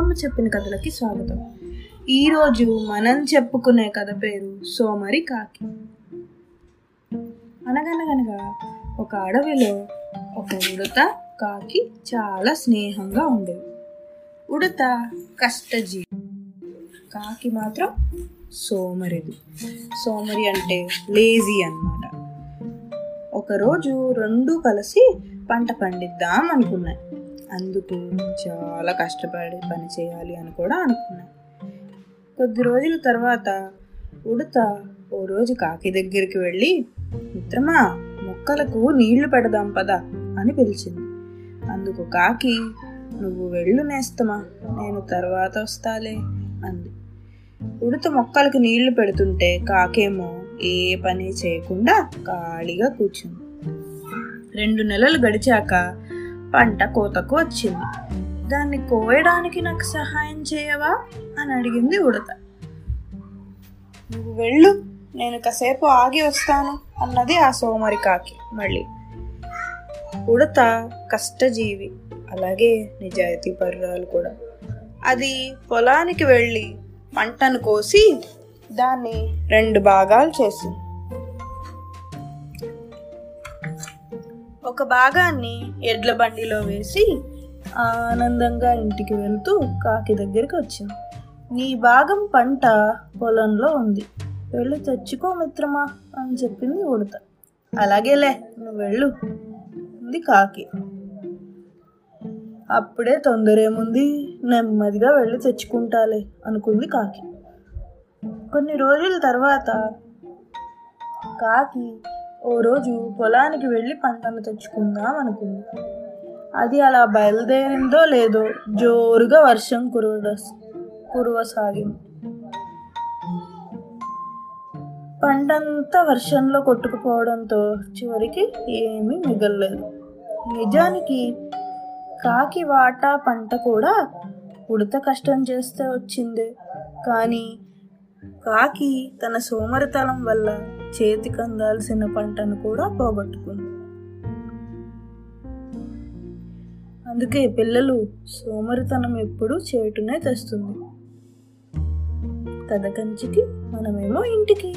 అమ్మమ్మ చెప్పిన కథలకి స్వాగతం. ఈరోజు మనం చెప్పుకునే కథ పేరు సోమరి కాకి. అనగనగనగా ఒక అడవిలో ఒక ఉడత కాకి చాలా స్నేహంగా ఉండేవి ఉడత కష్టజీవి కాకి మాత్రం సోమరిది. సోమరి అంటే లేజీ అన్నమాట. ఒకరోజు రెండు కలిసి పంట పండిద్దాం అనుకున్నాయి. అందుకు చాలా కష్టపడి పని చేయాలి అని కూడా అనుకున్నాయి కొద్ది రోజుల తర్వాత ఉడత ఓ రోజు కాకి దగ్గరికి వెళ్ళి మిత్రమా మొక్కలకు నీళ్ళు పెడదాం పదా అని పిలిచింది. అందుకు కాకి నువ్వు వెళ్ళు నేస్తమా నేను తర్వాత వస్తాలే అంది. ఉడత మొక్కలకు నీళ్ళు పెడుతుంటే కాకేమో ఏ పని చేయకుండా ఖాళీగా కూర్చుంది. రెండు నెలలు గడిచాక పంట కోతకు వచ్చింది. దాన్ని కోయడానికి నాకు సహాయం చేయవా? అని అడిగింది ఉడత. నువ్వు వెళ్ళు నేను కాసేపు ఆగి వస్తాను అన్నది ఆ సోమరి కాకి మళ్ళీ. ఉడత కష్టజీవి అలాగే నిజాయితీ పర్రాలు కూడా. అది పొలానికి వెళ్ళి పంటను కోసి దాన్ని రెండు భాగాలు చేసింది. ఒక భాగాన్ని ఎడ్ల బండిలో వేసి ఆనందంగా ఇంటికి వెళ్తూ కాకి దగ్గరికి వచ్చింది నీ భాగం పంట పొలంలో ఉంది. వెళ్ళి తెచ్చుకో మిత్రమా అని చెప్పింది ఉడత. అలాగేలే నువ్వు వెళ్ళు ఉంది కాకి. అప్పుడే తొందర ఏముంది నెమ్మదిగా వెళ్ళి తెచ్చుకుంటాలే అనుకుంది కాకి. కొన్ని రోజుల తర్వాత కాకి ఓ రోజు పొలానికి వెళ్ళి పంటను తెచ్చుకుందాం అనుకుంది. అది అలా బయలుదేరిందో లేదో జోరుగా వర్షం కురవ కురవసాగింది. పంటంతా వర్షంలో కొట్టుకుపోవడంతో చివరికి ఏమీ మిగలలేదు. నిజానికి కాకి వాటా పంట కూడా ఉడత కష్టం చేస్తే వచ్చింది. కానీ కాకి తన సోమరితనం వల్ల చేతికి అందాల్సిన పంటను కూడా పోగొట్టుకుంది. అందుకే పిల్లలు సోమరితనం ఎప్పుడు చేటునే తెస్తుంది. కథ కంచికి మనమేమో ఇంటికి.